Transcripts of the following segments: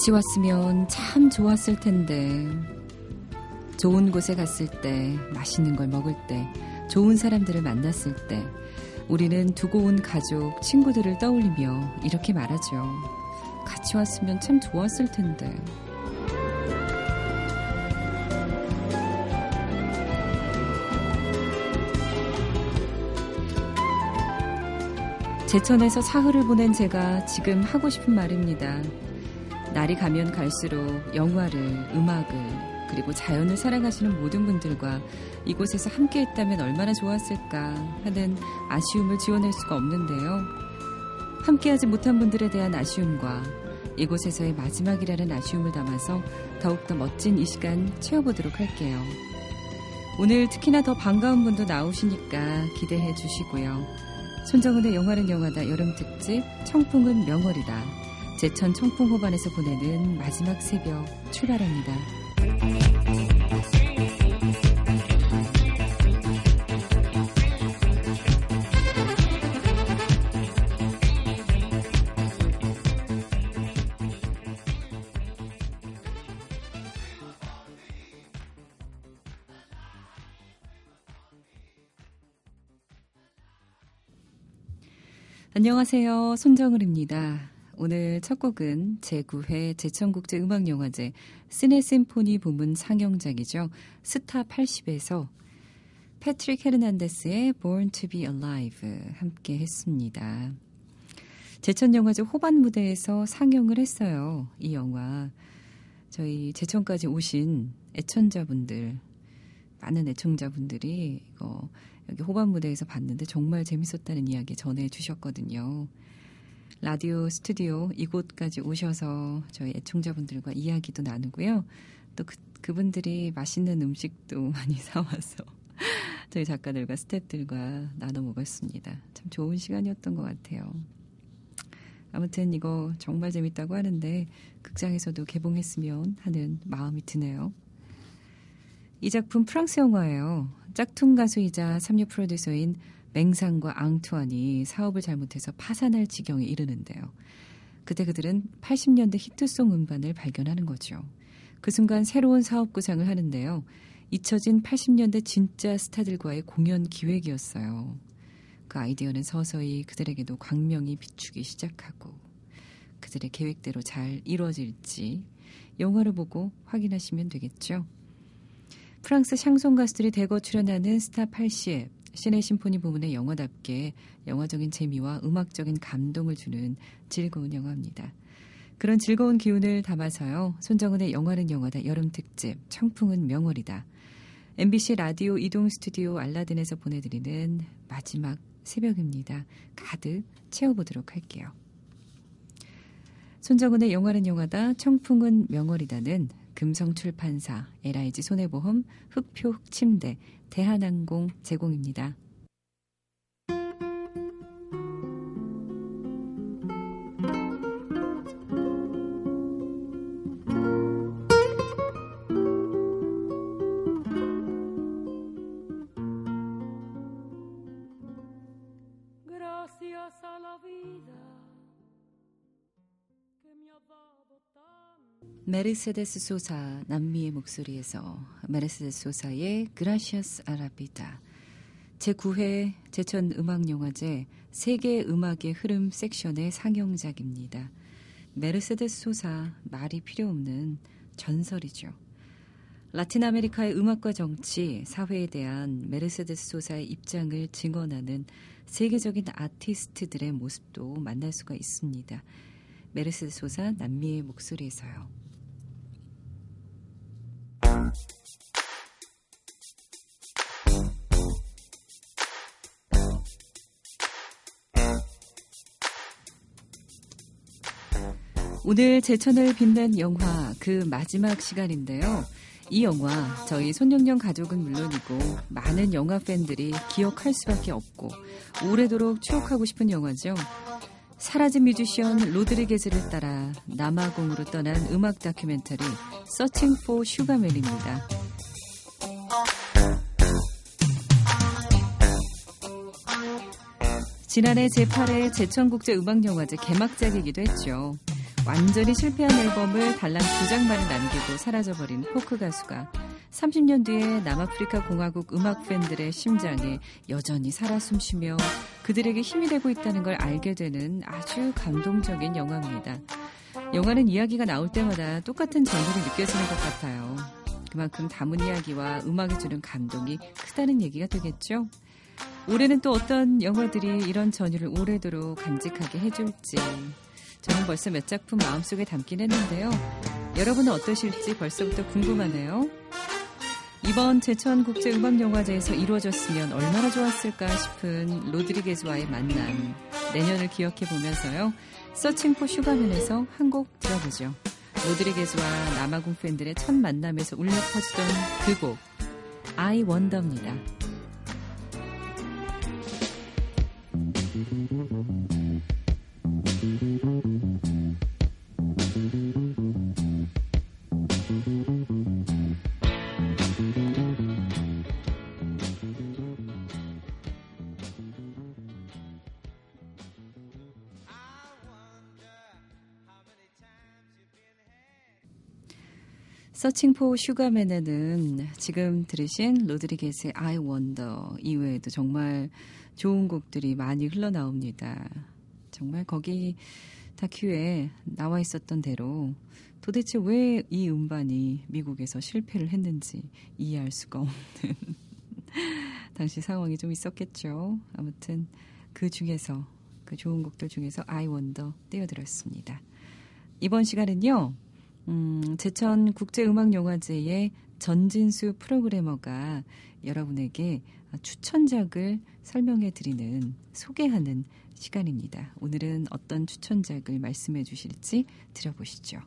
같이 왔으면 참 좋았을 텐데. 좋은 곳에 갔을 때, 맛있는 걸 먹을 때, 좋은 사람들을 만났을 때, 우리는 두고 온 가족, 친구들을 떠올리며 이렇게 말하죠. 같이 왔으면 참 좋았을 텐데. 제천에서 사흘을 보낸 제가 지금 하고 싶은 말입니다. 날이 가면 갈수록 영화를, 음악을, 그리고 자연을 사랑하시는 모든 분들과 이곳에서 함께 했다면 얼마나 좋았을까 하는 아쉬움을 지워낼 수가 없는데요. 함께하지 못한 분들에 대한 아쉬움과 이곳에서의 마지막이라는 아쉬움을 담아서 더욱더 멋진 이 시간 채워보도록 할게요. 오늘 특히나 더 반가운 분도 나오시니까 기대해 주시고요. 손정은의 영화는 영화다 여름 특집 청풍은 명월이다. 제천 청풍 호반에서 보내는 마지막 새벽 출발합니다. 안녕하세요. 손정을입니다. 오늘 첫 곡은 제9회 제천국제 음악영화제 시네 심포니 부문 상영작이죠. 스타 80에서 패트릭 헤르난데스의 Born to be Alive 함께 했습니다. 제천영화제 호반 무대에서 상영을 했어요. 이 영화. 저희 제천까지 오신 애천자분들, 많은 애청자분들이 이거 여기 호반 무대에서 봤는데 정말 재밌었다는 이야기 전해 주셨거든요. 라디오 스튜디오 이곳까지 오셔서 저희 애청자분들과 이야기도 나누고요. 또 그, 그분들이 맛있는 음식도 많이 사와서 저희 작가들과 스탭들과 나눠 먹었습니다. 참 좋은 시간이었던 것 같아요. 아무튼 이거 정말 재밌다고 하는데 극장에서도 개봉했으면 하는 마음이 드네요. 이 작품 프랑스 영화예요. 짝퉁 가수이자 삼류 프로듀서인 맹상과 앙투안이 사업을 잘못해서 파산할 지경에 이르는데요. 그때 그들은 80년대 히트송 음반을 발견하는 거죠. 그 순간 새로운 사업 구상을 하는데요. 잊혀진 80년대 진짜 스타들과의 공연 기획이었어요. 그 아이디어는 서서히 그들에게도 광명이 비추기 시작하고 그들의 계획대로 잘 이루어질지 영화를 보고 확인하시면 되겠죠. 프랑스 샹송 가수들이 대거 출연하는 스타 80 시내 심포니 부문의 영화답게 영화적인 재미와 음악적인 감동을 주는 즐거운 영화입니다. 그런 즐거운 기운을 담아서요. 손정은의 영화는 영화다 여름 특집 청풍은 명월이다. MBC 라디오 이동 스튜디오 알라딘에서 보내드리는 마지막 새벽입니다. 가득 채워보도록 할게요. 손정은의 영화는 영화다 청풍은 명월이다는 금성출판사, LIG 손해보험, 흑표 흑침대, 대한항공 제공입니다. 메르세데스 소사 남미의 목소리에서 메르세데스 소사의 Gracias a la Vida 제9회 제천 음악영화제 세계 음악의 흐름 섹션의 상영작입니다. 메르세데스 소사 말이 필요 없는 전설이죠. 라틴 아메리카의 음악과 정치, 사회에 대한 메르세데스 소사의 입장을 증언하는 세계적인 아티스트들의 모습도 만날 수가 있습니다. 메르세데스 소사 남미의 목소리에서요. 오늘 제천을 빛낸 영화 그 마지막 시간인데요. 이 영화 저희 손영영 가족은 물론이고 많은 영화 팬들이 기억할 수밖에 없고 오래도록 추억하고 싶은 영화죠. 사라진 뮤지션 로드리게즈를 따라 남아공으로 떠난 음악 다큐멘터리 Searching for Sugar Man입니다. 지난해 제8회 제천국제음악영화제 개막작이기도 했죠. 완전히 실패한 앨범을 달랑 두 장만을 남기고 사라져버린 포크 가수가 30년 뒤에 남아프리카 공화국 음악 팬들의 심장에 여전히 살아 숨쉬며 그들에게 힘이 되고 있다는 걸 알게 되는 아주 감동적인 영화입니다. 영화는 이야기가 나올 때마다 똑같은 전율이 느껴지는 것 같아요. 그만큼 담은 이야기와 음악이 주는 감동이 크다는 얘기가 되겠죠? 올해는 또 어떤 영화들이 이런 전율을 오래도록 간직하게 해줄지 저는 벌써 몇 작품 마음속에 담긴 했는데요. 여러분은 어떠실지 벌써부터 궁금하네요. 이번 제천국제음악영화제에서 이루어졌으면 얼마나 좋았을까 싶은 로드리게즈와의 만남. 내년을 기약해 보면서요. Searching for Sugar Man에서 한 곡 들어보죠. 로드리게즈와 남아공 팬들의 첫 만남에서 울려 퍼지던 그 곡. I Wonder입니다. 서칭 포 슈가맨에는 지금 들으신 로드리게스의 I Wonder 이외에도 정말 좋은 곡들이 많이 흘러나옵니다. 정말 거기 다큐에 나와 있었던 대로 도대체 왜 이 음반이 미국에서 실패를 했는지 이해할 수가 없는 당시 상황이 좀 있었겠죠. 아무튼 그 중에서 그 좋은 곡들 중에서 I Wonder 띄워드렸습니다. 이번 시간은요. 음, 제천 국제음악영화제의 전진수 프로그래머가 여러분에게 추천작을 설명해 드리는, 소개하는 시간입니다. 오늘은 어떤 추천작을 말씀해 주실지 들어보시죠.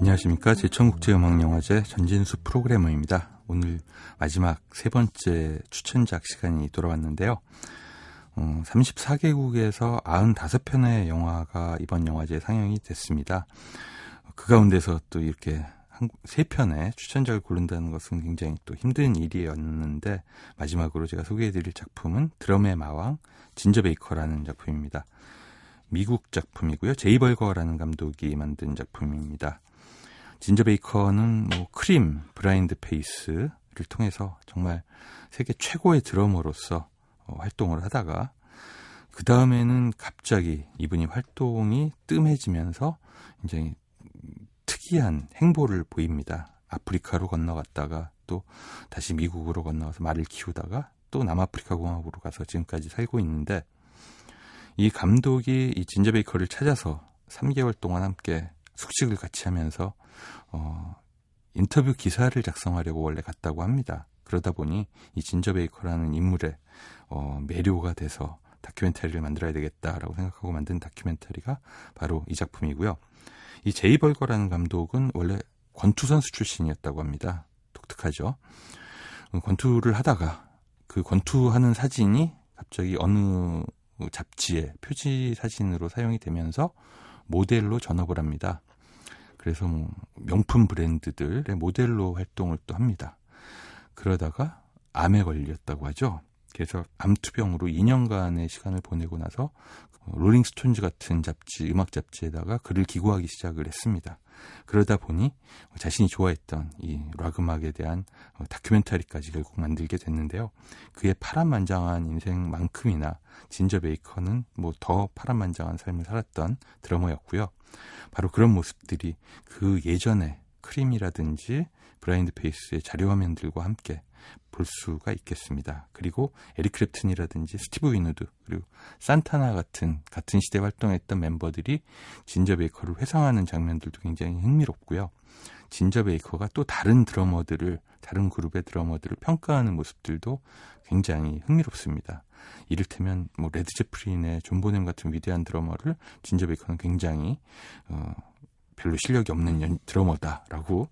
안녕하십니까. 제천국제음악영화제 전진수 프로그래머입니다. 오늘 마지막 세 번째 추천작 시간이 돌아왔는데요. 어, 34개국에서 95편의 영화가 이번 영화제에 상영이 됐습니다. 그 가운데서 또 이렇게 세 편의 추천작을 고른다는 것은 굉장히 또 힘든 일이었는데 마지막으로 제가 소개해드릴 작품은 드럼의 마왕 진저 베이커라는 작품입니다. 미국 작품이고요. 제이 벌거라는 감독이 만든 작품입니다. 진저 베이커는 뭐 Cream, Blind Faith를 통해서 정말 세계 최고의 드러머로서 어, 활동을 하다가 그 다음에는 갑자기 이분이 활동이 뜸해지면서 이제 특이한 행보를 보입니다. 아프리카로 건너갔다가 또 다시 미국으로 건너가서 말을 키우다가 또 남아프리카 공화국으로 가서 지금까지 살고 있는데 이 감독이 이 진저 베이커를 찾아서 3개월 동안 함께 숙식을 같이 하면서 어, 인터뷰 기사를 작성하려고 원래 갔다고 합니다. 그러다 보니 이 진저 베이커라는 인물에 어, 매료가 돼서 다큐멘터리를 만들어야 되겠다라고 생각하고 만든 다큐멘터리가 바로 이 작품이고요. 이 제이 벌거라는 감독은 원래 권투 선수 출신이었다고 합니다. 독특하죠. 권투를 하다가 그 권투하는 사진이 갑자기 어느 잡지의 표지 사진으로 사용이 되면서 모델로 전업을 합니다. 그래서 뭐 명품 브랜드들의 모델로 활동을 또 합니다. 그러다가 암에 걸렸다고 하죠. 그래서 암투병으로 2년간의 시간을 보내고 나서 Rolling Stones 같은 잡지, 음악 잡지에다가 글을 기고하기 시작을 했습니다. 그러다 보니 자신이 좋아했던 이 락 음악에 대한 다큐멘터리까지 결국 만들게 됐는데요. 그의 파란만장한 인생만큼이나 진저 베이커는 뭐 더 파란만장한 삶을 살았던 드러머였고요. 바로 그런 모습들이 그 예전에 Cream이라든지 Blind Faith의 자료 화면들과 함께 볼 수가 있겠습니다. 그리고 에릭 크랩튼이라든지 스티브 윈우드 그리고 산타나 같은 같은 시대 활동했던 멤버들이 진저 베이커를 회상하는 장면들도 굉장히 흥미롭고요. 진저 베이커가 또 다른 드러머들을 다른 그룹의 드러머들을 평가하는 모습들도 굉장히 흥미롭습니다. 이를테면 뭐 Led Zeppelin의 존 보넘 같은 위대한 드러머를 진저 베이커는 굉장히 어, 별로 실력이 없는 연, 드러머다라고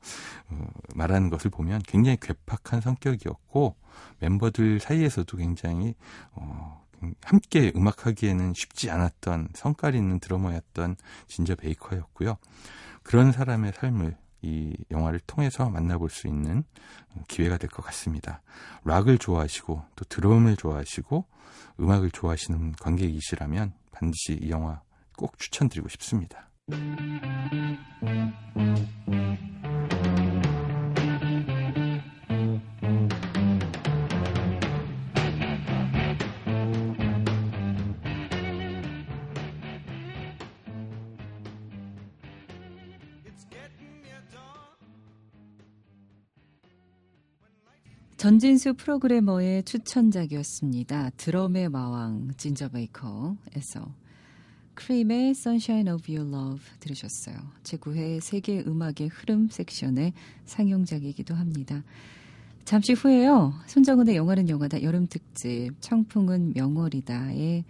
어, 말하는 것을 보면 굉장히 괴팍한 성격이었고 멤버들 사이에서도 굉장히 어, 함께 음악하기에는 쉽지 않았던 성깔 있는 드러머였던 진저 베이커였고요. 그런 사람의 삶을 이 영화를 통해서 만나볼 수 있는 기회가 될 것 같습니다. 락을 좋아하시고 또 드럼을 좋아하시고 음악을 좋아하시는 관객이시라면 반드시 이 영화 꼭 추천드리고 싶습니다. 전진수 프로그래머의 추천작이었습니다. 드럼의 마왕 진저 베이커에서 Cream의 Sunshine of Your Love 들으셨어요. 제9회 세계 음악의 흐름 섹션의 상영작이기도 합니다. 잠시 후에요. 손정은의 영화는 영화다 여름 특집 청풍은 명월이다의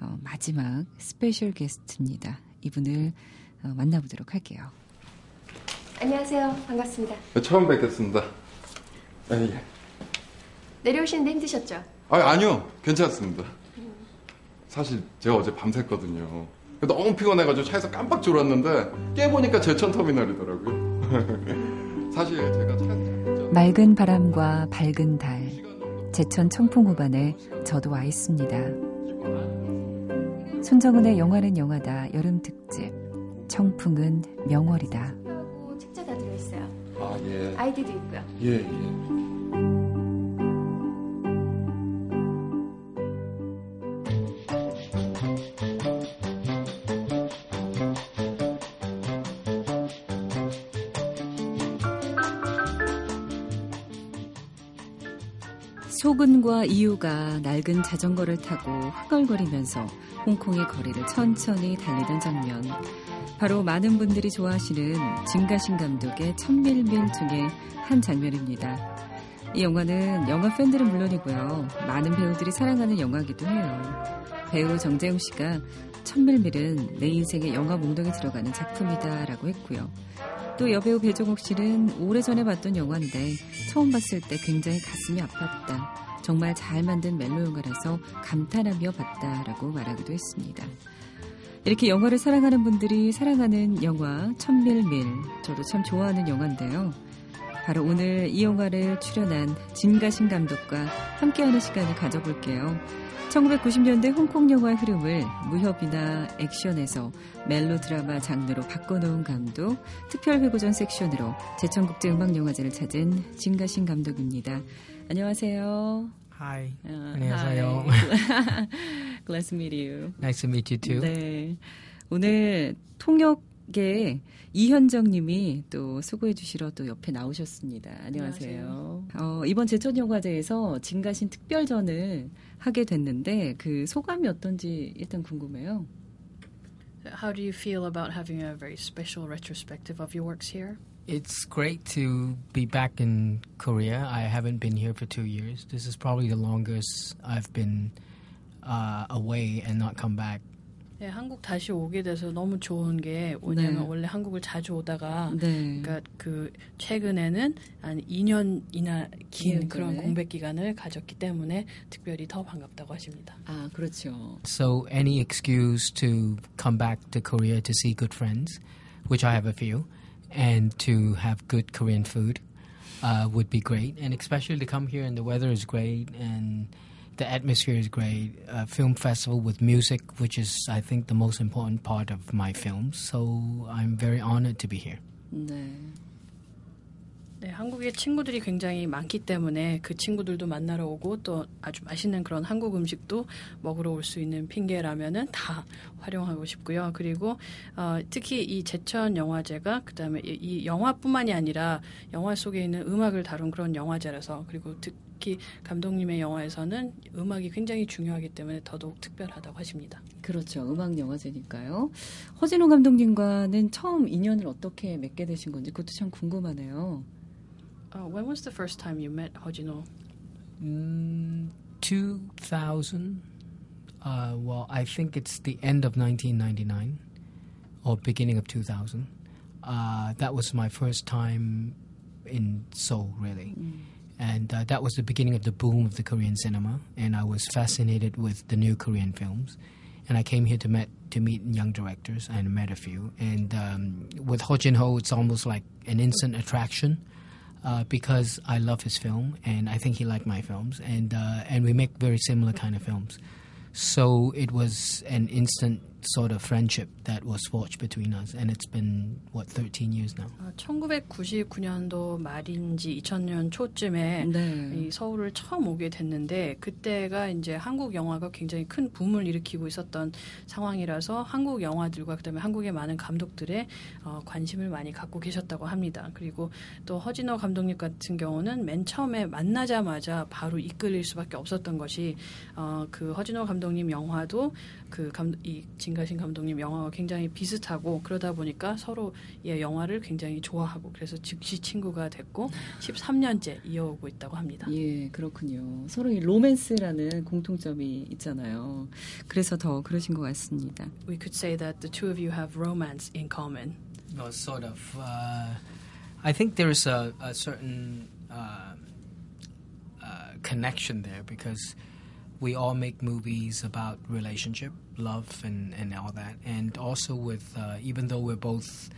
어, 마지막 스페셜 게스트입니다. 이분을 어, 만나보도록 할게요. 안녕하세요. 반갑습니다. 네, 처음 뵙겠습니다. 아, 예. 내려오시는데 힘드셨죠? 아, 아니요. 괜찮습니다. 사실 제가 어제 밤샜거든요. 너무 피곤해가지고 차에서 깜빡 졸았는데 깨보니까 제천 터미널이더라고요. 사실 제가 차에서 맑은 바람과 밝은 달, 제천 청풍호반에 저도 와 있습니다. 손정은의 영화는 영화다 여름 특집 청풍은 명월이다. 책자 다 들어있어요. 아, 예. 아이디도 있고요. 예, 예. 소근과 이유가 낡은 자전거를 타고 흥얼거리면서 홍콩의 거리를 천천히 달리던 장면. 바로 많은 분들이 좋아하시는 진가신 감독의 천밀밀 중에 한 장면입니다. 이 영화는 영화 팬들은 물론이고요. 많은 배우들이 사랑하는 영화이기도 해요. 배우 정재웅 씨가 천밀밀은 내 인생의 영화 몽동에 들어가는 작품이다라고 했고요. 또 여배우 배종옥 씨는 오래전에 봤던 영화인데 처음 봤을 때 굉장히 가슴이 아팠다. 정말 잘 만든 멜로 영화라서 감탄하며 봤다라고 말하기도 했습니다. 이렇게 영화를 사랑하는 분들이 사랑하는 영화 천밀밀 저도 참 좋아하는 영화인데요. 바로 오늘 이 영화를 출연한 진가신 감독과 함께하는 시간을 가져볼게요. 1990년대 홍콩 영화의 흐름을 무협이나 액션에서 멜로 드라마 장르로 바꿔놓은 감독, 특별 회고전 섹션으로 제천국제 음악영화제를 찾은 진가신 감독입니다. 안녕하세요. Hi. 어, 안녕하세요. hi. Glad to meet you. Nice to meet you too. 네. 오늘 통역의 이현정 님이 또 수고해 주시러 또 옆에 나오셨습니다. 안녕하세요. 어, 이번 제천 영화제에서 진가신 특별전을 하게 됐는데 그 소감이 어떤지 일단 궁금해요. How do you feel about having a very special retrospective of your works here? It's great to be back in Korea. I haven't been here for two years. This is probably the longest I've been uh, away and not come back. 네, 한국 다시 오게 돼서 너무 좋은 게 뭐냐면 네. 원래 한국을 자주 오다가 네. 그러니까 그 최근에는 한 2년이나 긴 네, 그런 네. 공백 기간을 가졌기 때문에 특별히 더 반갑다고 하십니다. 아, 그렇죠. So any excuse to come back to Korea to see good friends, which I have a few, and to have good Korean food uh, would be great. And especially to come here and the weather is great and the atmosphere is great. A film festival with music, which is I think the most important part of my films. So I'm very honored to be here. 네. 네, 한국에 친구들이 굉장히 많기 때문에 그 친구들도 만나러 오고 또 아주 맛있는 그런 한국 음식도 먹으러 올 수 있는 핑계라면은 다 활용하고 싶고요. 그리고 어, 특히 이 제천 영화제가 그다음에 이, 이 영화뿐만이 아니라 영화 속에 있는 음악을 다룬 그런 영화제라서 그리고 특 히 감독님의 영화에서는 음악이 굉장히 중요하기 때문에 더더욱 특별하다고 하십니다. 그렇죠. 음악 영화제니까요. 허진호 감독님과는 처음 인연을 어떻게 맺게 되신 건지 그것도 참 궁금하네요. Uh, when was the first time you met Hojino? Mm, 2000. Uh, well, I think it's the end of 1999 or beginning of 2000. Uh, that was my first time in Seoul, really. And uh, that was the beginning of the boom of the Korean cinema. And I was fascinated with the new Korean films. and I came here to met to meet young directors, and met a few. And um, with Ho Jin Ho, it's almost like an instant attraction. Uh, because I love his film and I think he liked my films and uh, and we make very similar kind of films. So it was an instant sort of friendship that was forged between us, and it's been what 13 years now. 1999년도 말인지 2000년 초쯤에 네. 이 서울을 처음 오게 됐는데 그때가 이제 한국 영화가 굉장히 큰 붐을 일으키고 있었던 상황이라서 한국 영화들과 그다음에 한국의 많은 감독들의 어, 관심을 많이 갖고 계셨다고 합니다. 그리고 또 허진호 감독님 같은 경우는 맨 처음에 만나자마자 바로 이끌릴 수밖에 없었던 것이 어, 그 허진호 감독님 영화도 그이 진가신 감독님 영화가 굉장히 비슷하고 그러다 보니까 서로의 영화를 굉장히 좋아하고 그래서 즉시 친구가 됐고 13년째 이어오고 있다고 합니다. 예, 그렇군요. 서로 이 로맨스라는 공통점이 있잖아요. 그래서 더 그러신 것 같습니다. We could say that the two of you have romance in common. No, sort of. Uh, I think there's a, a certain uh, uh, connection there because we all make movies about relationship, love, and, and all that. And also with, uh, even though we're both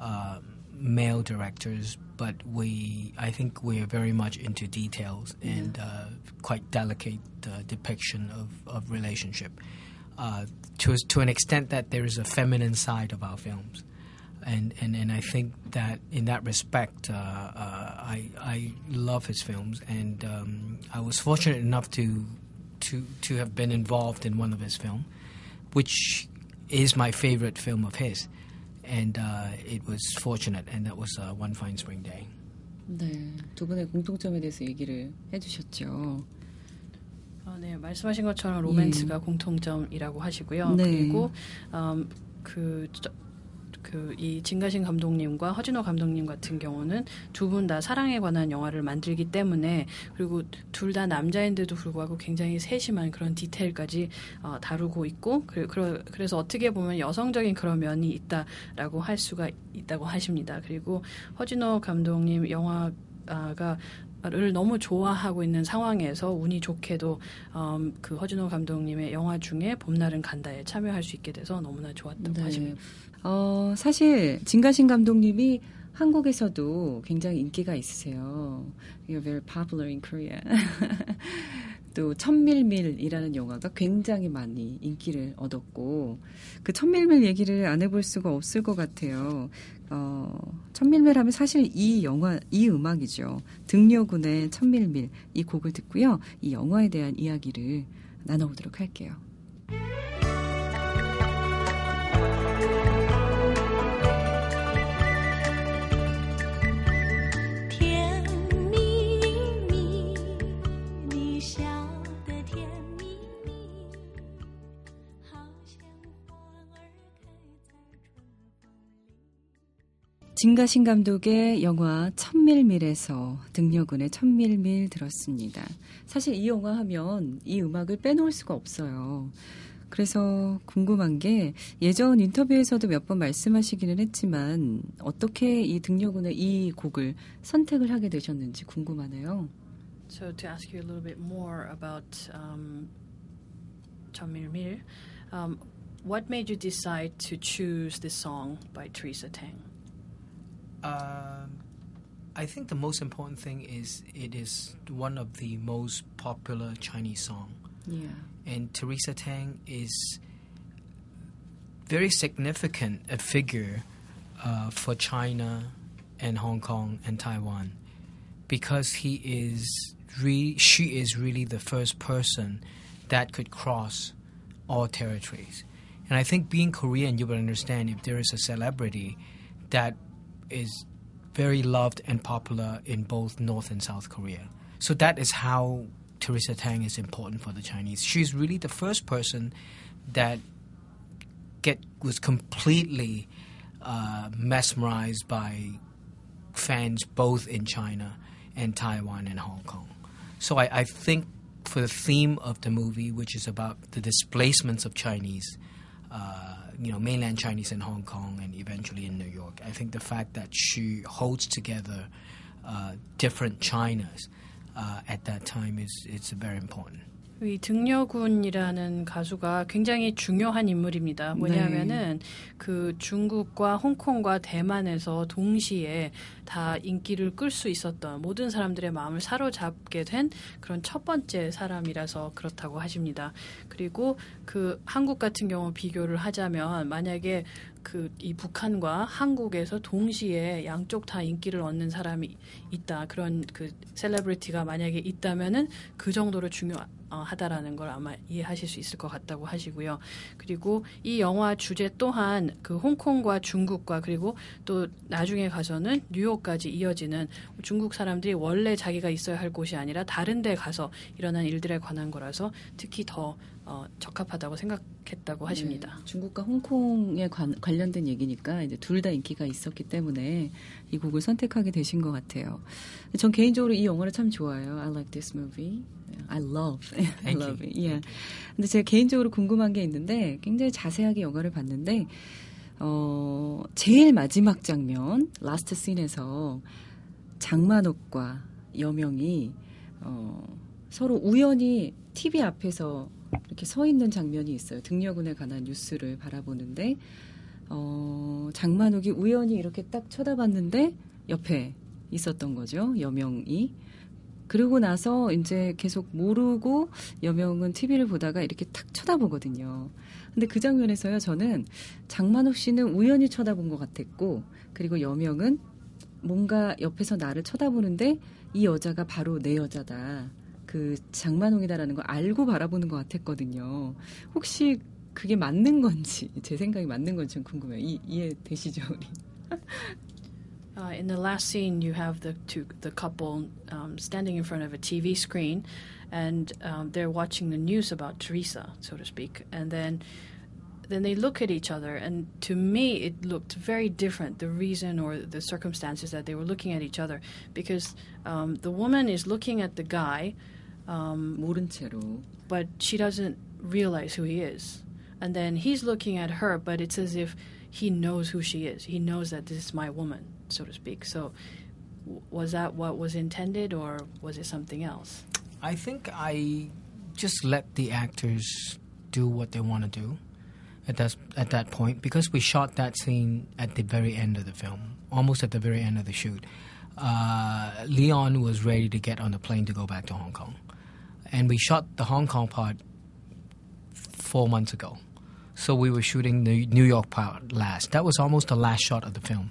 uh, male directors, but we, I think we're very much into details and uh, quite delicate uh, depiction of, of relationship. Uh, to, to an extent that there is a feminine side of our films. And, and, and I think that in that respect, uh, I, I love his films, and um, I was fortunate enough to to to have been involved in one of his films, which is my favorite film of his, and uh, it was fortunate, and that was uh, One Fine Spring Day. 네, 두 분의 공통점에 대해서 얘기를 해주셨죠. 어, 네, 말씀하신 것처럼 로맨스가 예. 공통점이라고 하시고요. 네. 그리고 음, 그 그 이 진가신 감독님과 허진호 감독님 같은 경우는 두 분 다 사랑에 관한 영화를 만들기 때문에 그리고 둘 다 남자인데도 불구하고 굉장히 세심한 그런 디테일까지 어, 다루고 있고 그, 그, 그래서 어떻게 보면 여성적인 그런 면이 있다라고 할 수가 있다고 하십니다. 그리고 허진호 감독님 영화 가 를 너무 좋아하고 있는 상황에서 운이 좋게도 음, 그 허진호 감독님의 영화 중에 봄날은 간다에 참여할 수 있게 돼서 너무나 좋았다고 네. 하십니다. 어, 사실 진가신 감독님이 한국에서도 굉장히 인기가 있으세요. You're very popular in Korea. 또 천밀밀이라는 영화가 굉장히 많이 인기를 얻었고 그 천밀밀 얘기를 안 해볼 수가 없을 것 같아요. 어, 천밀밀 하면 사실 이 영화 이 음악이죠. 등려군의 천밀밀 이 곡을 듣고요. 이 영화에 대한 이야기를 나눠보도록 할게요. 진가신 감독의 영화 천밀밀에서 등려군의 천밀밀 들었습니다. 사실 이 영화 하면 이 음악을 빼놓을 수가 없어요. 그래서 궁금한 게 예전 인터뷰에서도 몇 번 말씀하시기는 했지만 어떻게 이 등려군의 이 곡을 선택을 하게 되셨는지 궁금하네요. So to ask you a little bit more about um, 천밀밀, um, what made you decide to choose this song by Teresa Tang? Um, I think the most important thing is it is one of the most popular Chinese song, Yeah. and Teresa Tang is very significant a figure uh, for China and Hong Kong and Taiwan because he is re- she is really the first person that could cross all territories. And I think being Korean, you would understand if there is a celebrity that is very loved and popular in both North and South Korea. So that is how Teresa Tang is important for the Chinese. She's really the first person that get was completely uh, mesmerized by fans both in China and Taiwan and Hong Kong. So I, I think for the theme of the movie, which is about the displacements of Chinese, uh, you know, mainland Chinese in Hong Kong and eventually in New York, I think the fact that she holds together uh, different Chinas uh, at that time is it's very important. 이 등려군이라는 가수가 굉장히 중요한 인물입니다. 뭐냐면은 네. 그 중국과 홍콩과 대만에서 동시에 다 인기를 끌 수 있었던 모든 사람들의 마음을 사로잡게 된 그런 첫 번째 사람이라서 그렇다고 하십니다. 그리고 그 한국 같은 경우 비교를 하자면 만약에 그 이 북한과 한국에서 동시에 양쪽 다 인기를 얻는 사람이 있다 그런 그 셀레브리티가 만약에 있다면은 그 정도로 중요하다라는 걸 아마 이해하실 수 있을 것 같다고 하시고요. 그리고 이 영화 주제 또한 그 홍콩과 중국과 그리고 또 나중에 가서는 뉴욕까지 이어지는 중국 사람들이 원래 자기가 있어야 할 곳이 아니라 다른 데 가서 일어난 일들에 관한 거라서 특히 더 어, 적합하다고 생각했다고 하십니다. 네, 중국과 홍콩에 관, 관련된 얘기니까 이제 둘 다 인기가 있었기 때문에 이 곡을 선택하게 되신 것 같아요. 전 개인적으로 이 영화를 참 좋아해요. I like this movie. I love. I love it. Yeah. 근데 제가 개인적으로 궁금한 게 있는데 굉장히 자세하게 영화를 봤는데 어, 제일 마지막 장면 last scene에서 장만옥과 여명이 어, 서로 우연히 TV 앞에서 이렇게 서 있는 장면이 있어요. 등려군에 관한 뉴스를 바라보는데 어, 장만옥이 우연히 이렇게 딱 쳐다봤는데 옆에 있었던 거죠. 여명이. 그러고 나서 이제 계속 모르고 여명은 TV를 보다가 이렇게 탁 쳐다보거든요. 근데 그 장면에서요, 저는 장만옥 씨는 우연히 쳐다본 것 같았고, 그리고 여명은 뭔가 옆에서 나를 쳐다보는데 이 여자가 바로 내 여자다. 그 장만옥이다라는 걸 알고 바라보는 것 같았거든요. 혹시 그게 맞는 건지, 제 생각이 맞는 건지 좀 궁금해요. 이, 이해되시죠, 우리? Uh, in the last scene, you have the two, the couple um, standing in front of a TV screen, and um, they're watching the news about Teresa, so to speak, and then then they look at each other, and to me, it looked very different. The reason or the circumstances that they were looking at each other, because um, the woman is looking at the guy, um, 모른 채로. but she doesn't realize who he is. And then he's looking at her, but it's as if he knows who she is. He knows that this is my woman, so to speak. So, w- was that what was intended, or was it something else? I think I just let the actors do what they want to do at that at that point because we shot that scene at the very end of the film, almost at the very end of the shoot. Uh, Leon was ready to get on the plane to go back to Hong Kong, and we shot the Hong Kong part four months ago. So we were shooting the New York part last. That was almost the last shot of the film.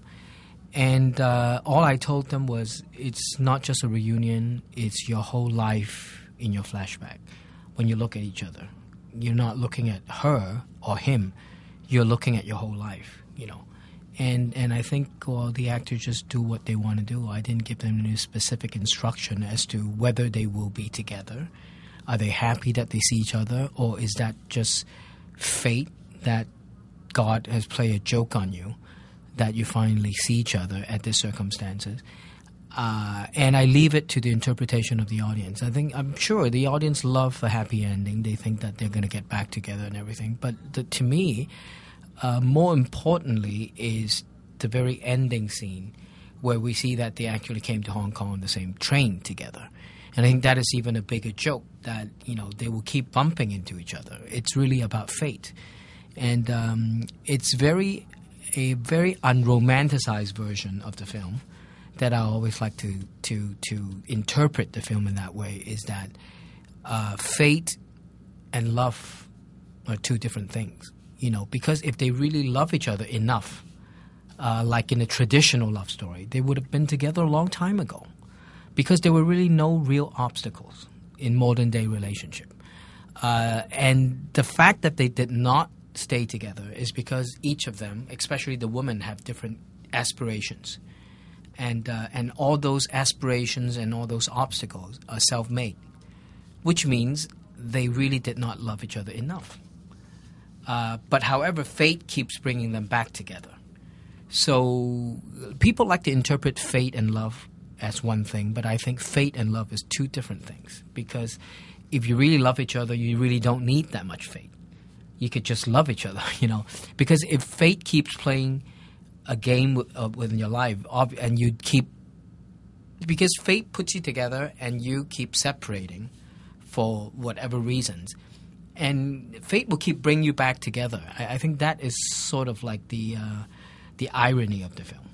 And uh, all I told them was it's not just a reunion, it's your whole life in your flashback when you look at each other. You're not looking at her or him, you're looking at your whole life, you know. And, and I think well, the actors just do what they want to do. I didn't give them any specific instruction as to whether they will be together. Are they happy that they see each other, or is that just fate that God has played a joke on you that you finally see each other at these circumstances? Uh, and I leave it to the interpretation of the audience. I think I'm sure the audience love a happy ending. They think that they're going to get back together and everything. But the, to me, uh, more importantly, is the very ending scene where we see that they actually came to Hong Kong on the same train together. And I think that is even a bigger joke that you know they will keep bumping into each other. It's really about fate, and um, it's very a very unromanticized version of the film that I always like to to to interpret the film in that way. Is that uh, fate and love are two different things, you know? Because if they really love each other enough, uh, like in a traditional love story, they would have been together a long time ago because there were really no real obstacles in modern day relationship. Uh, and the fact that they did not stay together is because each of them, especially the women, have different aspirations. And, uh, and all those aspirations and all those obstacles are self made, which means they really did not love each other enough. Uh, but however, fate keeps bringing them back together. So people like to interpret fate and love as one thing, but I think fate and love is two different things. Because if you really love each other, you really don't need that much fate. You could just love each other, you know. Because if fate keeps playing a game uh, within your life, ob- and you keep because fate puts you together and you keep separating for whatever reasons. And fate will keep bringing you back together. I, I think that is sort of like the uh, the irony of the film.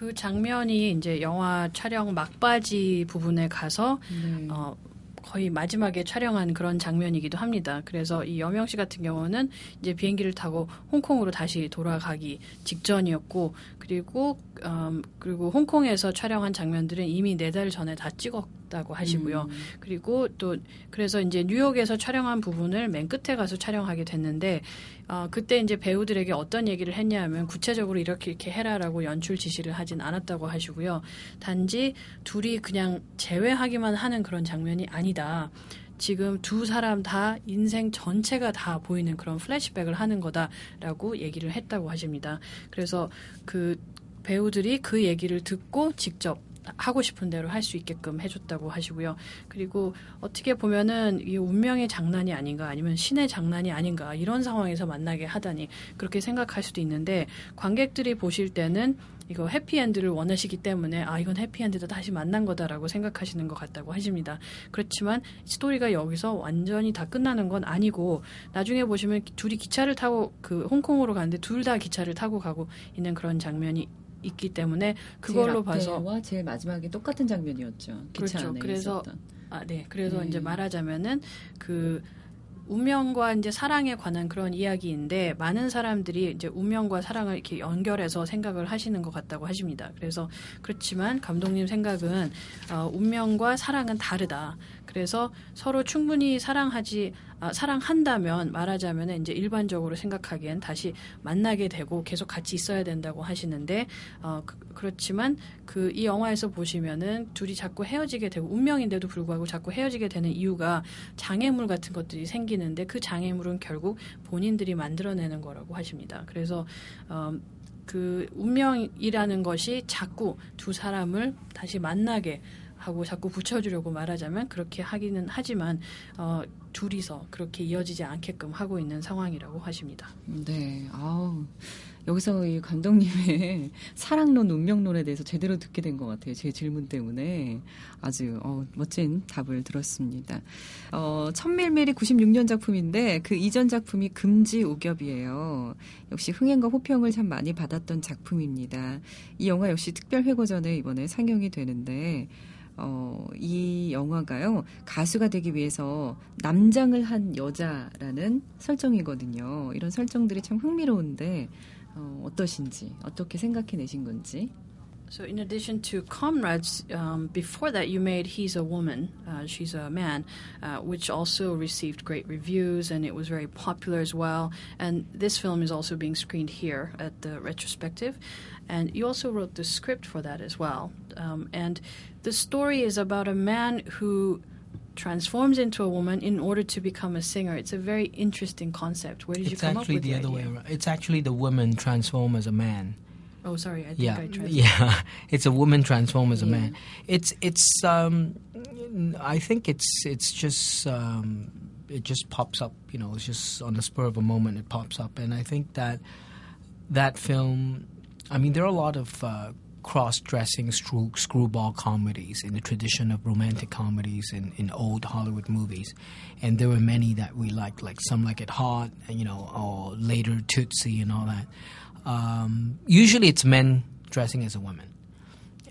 그 장면이 이제 영화 촬영 막바지 부분에 가서 네. 어, 거의 마지막에 촬영한 그런 장면이기도 합니다. 그래서 이 여명 씨 같은 경우는 이제 비행기를 타고 홍콩으로 다시 돌아가기 직전이었고 그리고 음, 그리고 홍콩에서 촬영한 장면들은 이미 네 달 전에 다 찍었다고 하시고요. 그리고 또 그래서 이제 뉴욕에서 촬영한 부분을 맨 끝에 가서 촬영하게 됐는데 어, 그때 이제 배우들에게 어떤 얘기를 했냐면 구체적으로 이렇게 이렇게 해라라고 연출 지시를 하진 않았다고 하시고요. 단지 둘이 그냥 제외하기만 하는 그런 장면이 아니다. 지금 두 사람 다 인생 전체가 다 보이는 그런 플래시백을 하는 거다라고 얘기를 했다고 하십니다. 그래서 그 배우들이 그 얘기를 듣고 직접 하고 싶은 대로 할 수 있게끔 해줬다고 하시고요. 그리고 어떻게 보면은 이 운명의 장난이 아닌가 아니면 신의 장난이 아닌가 이런 상황에서 만나게 하다니 그렇게 생각할 수도 있는데 관객들이 보실 때는 이거 해피엔드를 원하시기 때문에 아 이건 해피엔드다 다시 만난 거다라고 생각하시는 것 같다고 하십니다. 그렇지만 스토리가 여기서 완전히 다 끝나는 건 아니고 나중에 보시면 둘이 기차를 타고 그 홍콩으로 가는데 둘 다 기차를 타고 가고 있는 그런 장면이 있기 때문에 그걸로 봐서 와 제일 마지막에 똑같은 장면이었죠. 그렇죠. 그래서. 아, 네. 그래서 네. 이제 말하자면은 그 운명과 이제 사랑에 관한 그런 이야기인데 많은 사람들이 이제 운명과 사랑을 이렇게 연결해서 생각을 하시는 것 같다고 하십니다. 그래서 그렇지만 감독님 생각은 어, 운명과 사랑은 다르다. 그래서 서로 충분히 사랑하지 아, 사랑한다면 말하자면 이제 일반적으로 생각하기엔 다시 만나게 되고 계속 같이 있어야 된다고 하시는데 어, 그, 그렇지만 그 이 영화에서 보시면은 둘이 자꾸 헤어지게 되고 운명인데도 불구하고 자꾸 헤어지게 되는 이유가 장애물 같은 것들이 생기는데 그 장애물은 결국 본인들이 만들어내는 거라고 하십니다. 그래서 어, 그 운명이라는 것이 자꾸 두 사람을 다시 만나게 하고 자꾸 붙여주려고 말하자면 그렇게 하기는 하지만 어, 둘이서 그렇게 이어지지 않게끔 하고 있는 상황이라고 하십니다. 네, 아우 여기서 이 감독님의 사랑론, 운명론에 대해서 제대로 듣게 된 것 같아요. 제 질문 때문에 아주 어, 멋진 답을 들었습니다. 어, 천밀밀이 96년 작품인데 그 이전 작품이 금지 오겹이에요. 역시 흥행과 호평을 참 많이 받았던 작품입니다. 이 영화 역시 특별 회고전에 이번에 상영이 되는데 어, 이 영화가요, 가수가 되기 위해서 남장을 한 여자라는 설정이거든요. 이런 설정들이 참 흥미로운데, 어, 어떠신지, 어떻게 생각해내신 건지. So, in addition to Comrades, um, before that you made He's a Woman, uh, She's a Man, uh, which also received great reviews and it was very popular as well. And this film is also being screened here at the retrospective. And you also wrote the script for that as well. Um, and the story is about a man who transforms into a woman in order to become a singer. It's a very interesting concept. Where did you It's come up actually with the the other idea? way around. It's actually the woman transform as a man. Oh, sorry, I think yeah, I translated. yeah. It's a woman transform as a Yeah. man. It's it's. Um, I think it's it's just um, it just pops up. You know, it's just on the spur of a moment it pops up, and I think that that film. I mean, there are a lot of uh, cross-dressing screw, screwball comedies in the tradition of romantic comedies in, in old Hollywood movies, and there were many that we liked, like some like it hot, and, you know, or later Tootsie and all that. Um, usually, it's men dressing as a woman,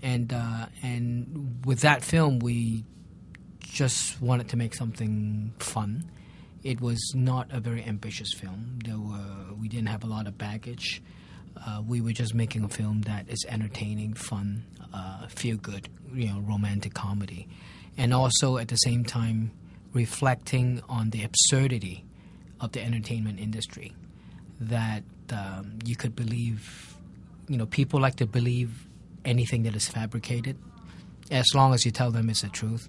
and uh, and with that film, we just wanted to make something fun. It was not a very ambitious film. There were we didn't have a lot of baggage. Uh, we were just making a film that is entertaining, fun, uh, feel good, you know, romantic comedy, and also at the same time reflecting on the absurdity of the entertainment industry. That um, you could believe, you know, people like to believe anything that is fabricated, as long as you tell them it's the truth.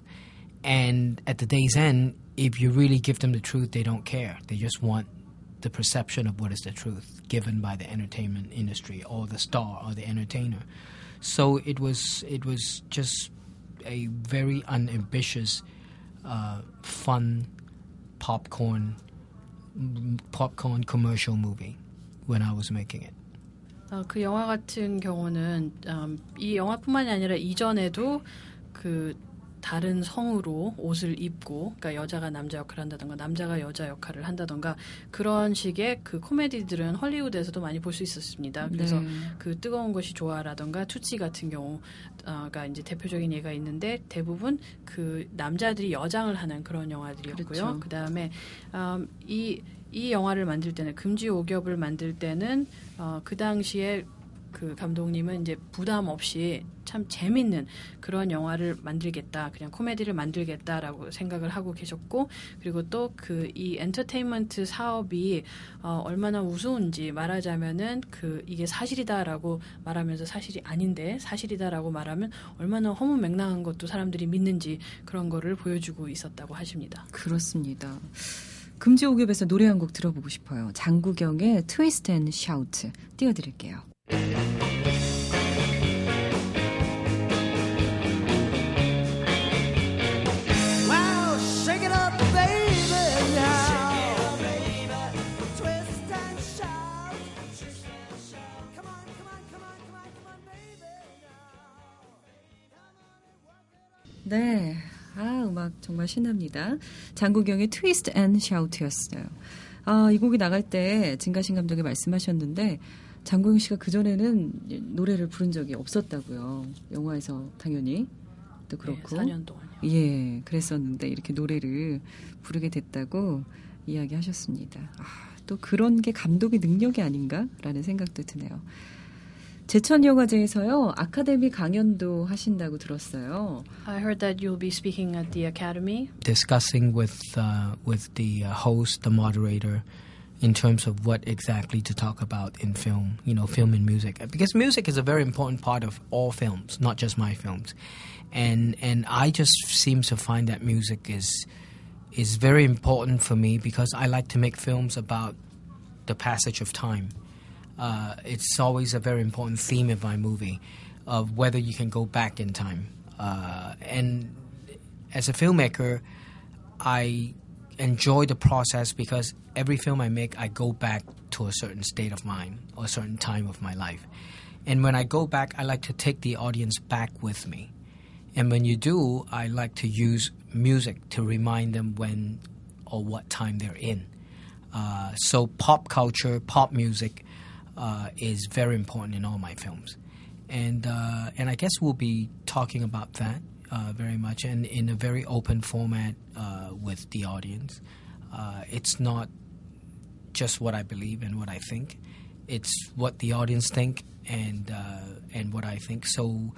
And at the day's end, if you really give them the truth, they don't care. They just want the perception of what is the truth given by the entertainment industry or the star or the entertainer. So it was it was just a very unambitious, uh, fun, popcorn popcorn commercial movie when I was making it. 어, 그 영화 같은 경우는 음, 이 영화뿐만이 아니라 이전에도 그 다른 성으로 옷을 입고 그러니까 여자가 남자 역할을 한다던가 남자가 여자 역할을 한다던가 그런 식의 그 코미디들은 헐리우드에서도 많이 볼 수 있었습니다. 그래서 네. 그 뜨거운 것이 좋아라던가 투치 같은 경우가 이제 대표적인 예가 있는데 대부분 그 남자들이 여장을 하는 그런 영화들이었고요. 그렇죠. 그 다음에 음, 이, 이 영화를 만들 때는 금지 오겹을 만들 때는 어, 그 당시에 그 감독님은 이제 부담 없이 참 재밌는 그런 영화를 만들겠다, 그냥 코미디를 만들겠다라고 생각을 하고 계셨고, 그리고 또 그 이 엔터테인먼트 사업이 어, 얼마나 우스운지 말하자면은 그 이게 사실이다라고 말하면서 사실이 아닌데 사실이다라고 말하면 얼마나 허무맹랑한 것도 사람들이 믿는지 그런 거를 보여주고 있었다고 하십니다. 그렇습니다. 금지옥엽에서 노래 한 곡 들어보고 싶어요. 장국영의 Twist and Shout 띄워드릴게요. Twist and shout. Now. 네. 아, 음악 정말 신납니다. 장국영의 Twist and Shout였어요. 아, 이 곡이 나갈 때 진가신 감독이 말씀하셨는데 장국영 씨가 그전에는 노래를 부른 적이 없었다고요. 영화에서 당연히. 또 그렇고. 네, 4년 동안요. 예, 그랬었는데 이렇게 노래를 부르게 됐다고 이야기하셨습니다. 아, 또 그런 게 감독의 능력이 아닌가라는 생각도 드네요. 제천여가제에서요 아카데미 강연도 하신다고 들었어요. I heard that you'll be speaking at the academy. discussing with uh, with the uh, host, the moderator, in terms of what exactly to talk about in film. You know, film and music, because music is a very important part of all films, not just my films. And and I just seem to find that music is is very important for me because I like to make films about the passage of time. uh, it's always a very important theme of my movie, of whether you can go back in time. Uh, and as a filmmaker, I enjoy the process because every film I make, I go back to a certain state of mind or a certain time of my life. And when I go back, I like to take the audience back with me. And when you do, I like to use music to remind them when or what time they're in. Uh, so pop culture, pop music uh, is very important in all my films, and uh, and I guess we'll be talking about that uh, very much and in a very open format uh, with the audience. Uh, it's not just what I believe and what I think; it's what the audience think and and what I think. So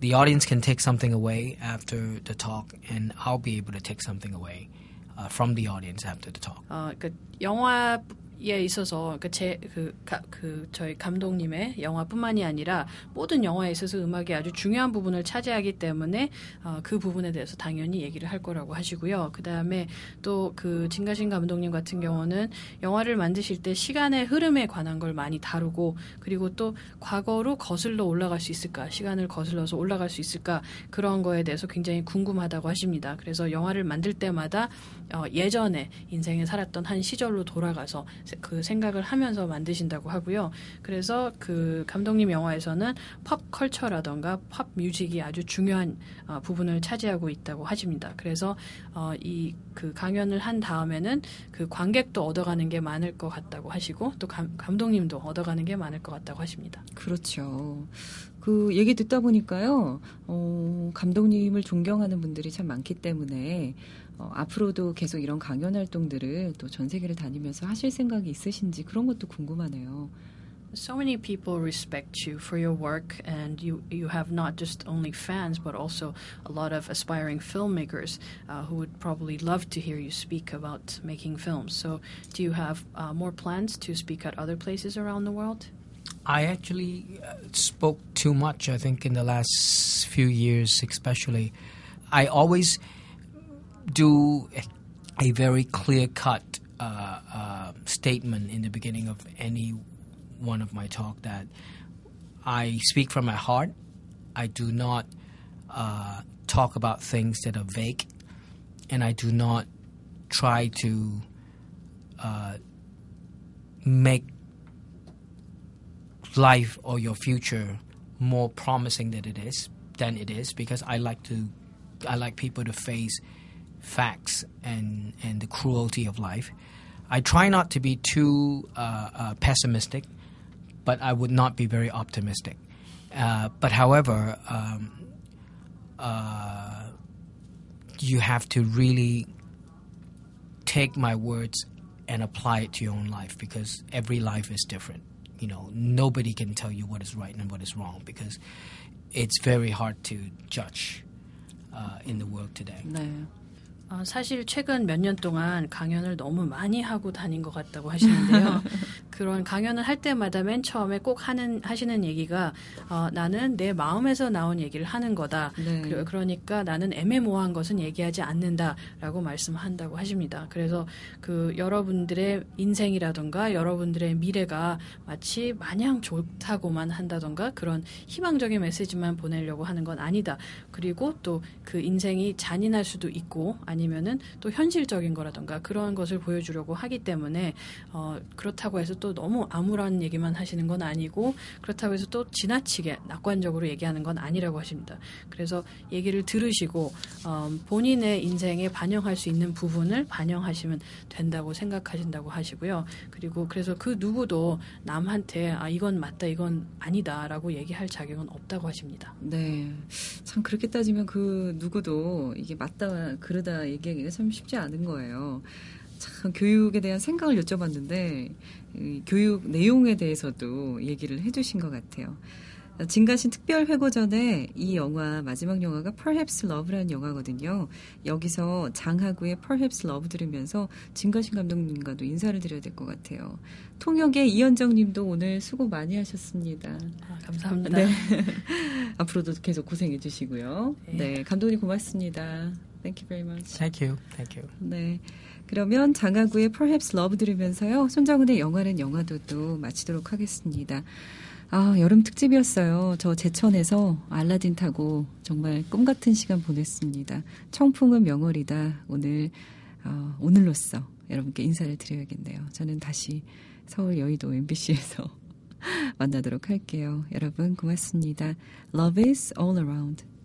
the audience can take something away after the talk, and I'll be able to take something away uh, from the audience after the talk. 어, 그 영화 에 있어서 그 제그 그 저희 감독님의 영화뿐만이 아니라 모든 영화에 있어서 음악이 아주 중요한 부분을 차지하기 때문에 어, 그 부분에 대해서 당연히 얘기를 할 거라고 하시고요. 그 다음에 또 그 진가신 감독님 같은 경우는 영화를 만드실 때 시간의 흐름에 관한 걸 많이 다루고 그리고 또 과거로 거슬러 올라갈 수 있을까, 시간을 거슬러서 올라갈 수 있을까 그런 거에 대해서 굉장히 궁금하다고 하십니다. 그래서 영화를 만들 때마다 어, 예전에 인생에 살았던 한 시절로 돌아가서 그 생각을 하면서 만드신다고 하고요. 그래서 그 감독님 영화에서는 팝 컬처라던가 팝 뮤직이 아주 중요한 어, 부분을 차지하고 있다고 하십니다. 그래서 어, 이 그 강연을 한 다음에는 그 관객도 얻어가는 게 많을 것 같다고 하시고 또 감, 감독님도 얻어가는 게 많을 것 같다고 하십니다. 그렇죠. 그 얘기 듣다 보니까요, 어, 감독님을 존경하는 분들이 참 많기 때문에 어, 앞으로도 계속 이런 강연 활동들을 또 전 세계를 다니면서 하실 생각이 있으신지 그런 것도 궁금하네요. So many people respect you for your work, and you, you have not just only fans, but also a lot of aspiring filmmakers uh, who would probably love to hear you speak about making films. So, do you have uh, more plans to speak at other places around the world? I actually uh, spoke too much, I think, in the last few years, especially. I always do a, very clear cut uh, uh, statement in the beginning of any one of my talk that I speak from my heart. I do not uh, talk about things that are vague, and I do not try to uh, make life or your future more promising than it is than it is because I like to I like people to face facts and and the cruelty of life. I try not to be too uh, uh, pessimistic, but I would not be very optimistic. Uh, but however, um, uh, you have to really take my words and apply it to your own life because every life is different. You know, nobody can tell you what is right and what is wrong because it's very hard to judge uh, in the world today. 네. 어, 사실 최근 몇 년 동안 강연을 너무 많이 하고 다닌 것 같다고 하시는데요. 그런 강연을 할 때마다 맨 처음에 꼭 하는 하시는 얘기가 어, 나는 내 마음에서 나온 얘기를 하는 거다. 네. 그, 그러니까 나는 애매모호한 것은 얘기하지 않는다라고 말씀한다고 하십니다. 그래서 그 여러분들의 인생이라던가 여러분들의 미래가 마치 마냥 좋다고만 한다던가 그런 희망적인 메시지만 보내려고 하는 건 아니다. 그리고 또 그 인생이 잔인할 수도 있고 아니면은 또 현실적인 거라던가 그런 것을 보여주려고 하기 때문에 어, 그렇다고 해서 또 너무 암울한 얘기만 하시는 건 아니고 그렇다고 해서 또 지나치게 낙관적으로 얘기하는 건 아니라고 하십니다. 그래서 얘기를 들으시고 어, 본인의 인생에 반영할 수 있는 부분을 반영하시면 된다고 생각하신다고 하시고요. 그리고 그래서 그 누구도 남한테 아 이건 맞다 이건 아니다라고 얘기할 자격은 없다고 하십니다. 네. 참 그렇게 따지면 그 누구도 이게 맞다 그러다 얘기하기가 참 쉽지 않은 거예요. 참 교육에 대한 생각을 여쭤봤는데 이 교육 내용에 대해서도 얘기를 해주신 것 같아요. 진가신 특별 회고 전에 이 영화 마지막 영화가 Perhaps Love라는 영화거든요. 여기서 장하구의 Perhaps Love 들으면서 진가신 감독님과도 인사를 드려야 될 것 같아요. 통역의 이현정님도 오늘 수고 많이 하셨습니다. 아, 감사합니다. 네. 앞으로도 계속 고생해 주시고요. 네. 네, 감독님 고맙습니다. Thank you very much. Thank you. Thank you. 네. 그러면 장하구의 Perhaps Love 들으면서요. 손정은의 영화는 영화도도 마치도록 하겠습니다. 아, 여름 특집이었어요. 저 제천에서 알라딘 타고 정말 꿈 같은 시간 보냈습니다. 청풍은 명월이다. 오늘, 어, 오늘로써 여러분께 인사를 드려야겠네요. 저는 다시 서울 여의도 MBC에서 만나도록 할게요. 여러분 고맙습니다. Love is all around.